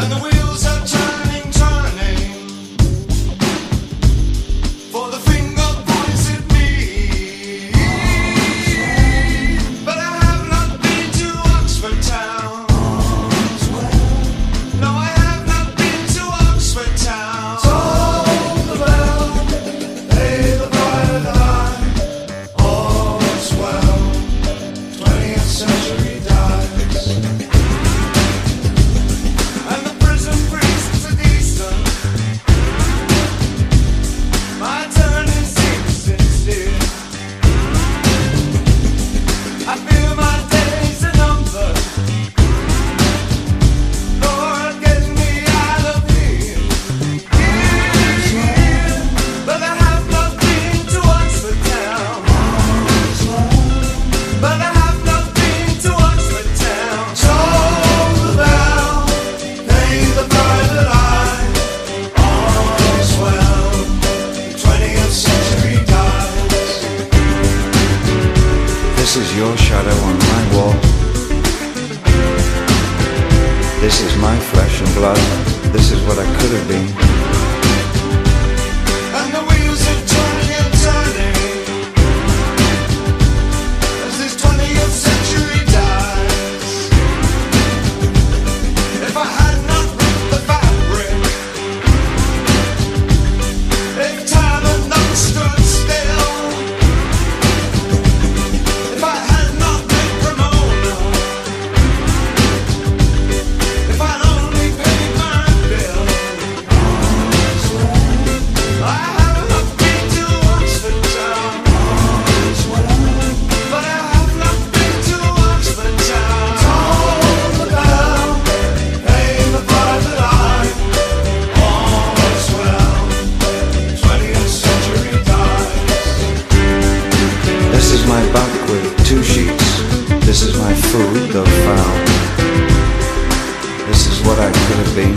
And the wind wall. This is my flesh and blood. This is what I could have been. my back with two sheets. This is my Farudo found. This is what I could have been.